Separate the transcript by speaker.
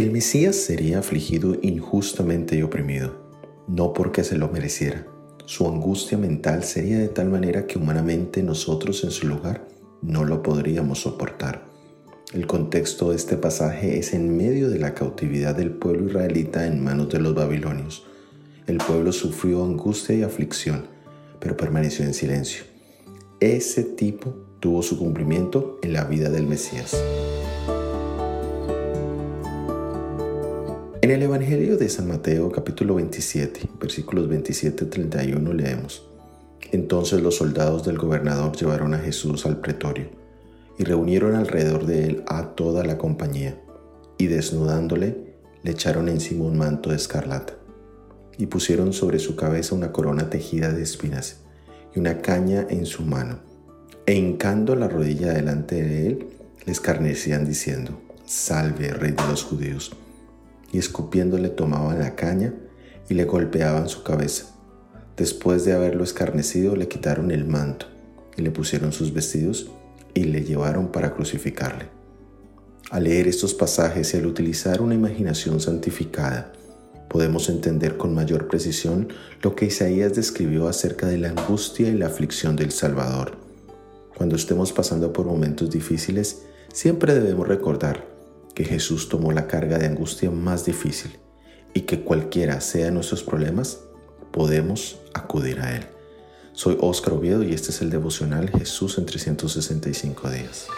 Speaker 1: El Mesías sería afligido injustamente y oprimido, no porque se lo mereciera. Su angustia mental sería de tal manera que humanamente nosotros en su lugar no lo podríamos soportar. El contexto de este pasaje es en medio de la cautividad del pueblo israelita en manos de los babilonios. El pueblo sufrió angustia y aflicción, pero permaneció en silencio. Ese tipo tuvo su cumplimiento en la vida del Mesías. En el Evangelio de San Mateo capítulo 27, versículos 27-31 leemos, Entonces los soldados del gobernador llevaron a Jesús al pretorio y reunieron alrededor de él a toda la compañía, y desnudándole le echaron encima un manto de escarlata, y pusieron sobre su cabeza una corona tejida de espinas y una caña en su mano, e hincando la rodilla delante de él, le escarnecían diciendo, Salve, rey de los judíos y escupiéndole tomaban la caña y le golpeaban su cabeza. Después de haberlo escarnecido le quitaron el manto y le pusieron sus vestidos y le llevaron para crucificarle. Al leer estos pasajes y al utilizar una imaginación santificada, podemos entender con mayor precisión lo que Isaías describió acerca de la angustia y la aflicción del Salvador. Cuando estemos pasando por momentos difíciles, siempre debemos recordar que Jesús tomó la carga de angustia más difícil y que cualquiera sea nuestros problemas, podemos acudir a Él. Soy Óscar Oviedo y este es el devocional Jesús en 365 días.